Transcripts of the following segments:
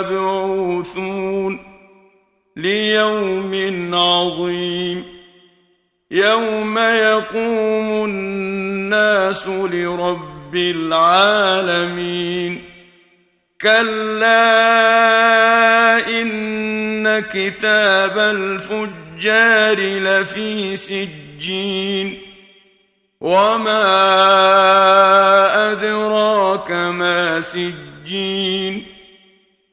مبعوثون ليوم عظيم يوم يقوم الناس لرب العالمين كلا إن كتاب الفجار لفي سجين وما أدراك ما سجين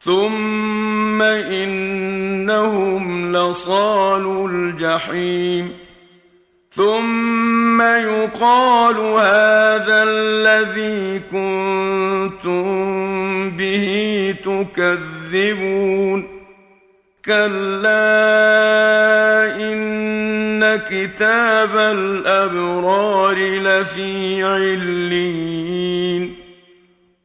ثم انهم لصالوا الجحيم ثم يقال هذا الذي كنتم به تكذبون كلا ان كتاب الابرار لفي عليين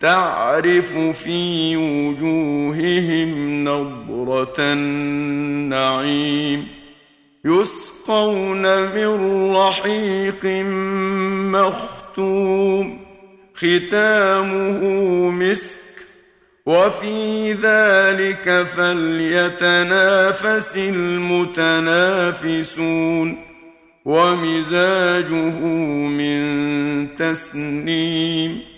تعرف في وجوههم نضرة النعيم يسقون من رحيق مختوم ختامه مسك وفي ذلك فليتنافس المتنافسون ومزاجه من تسنيم.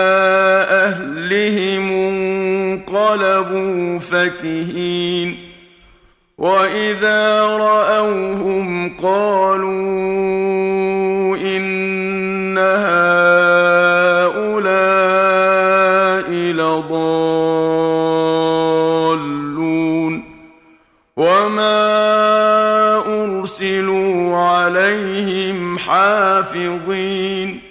انقلبوا فكهين وإذا رأوهم قالوا إن هؤلاء لضالون وما أرسلوا عليهم حافظين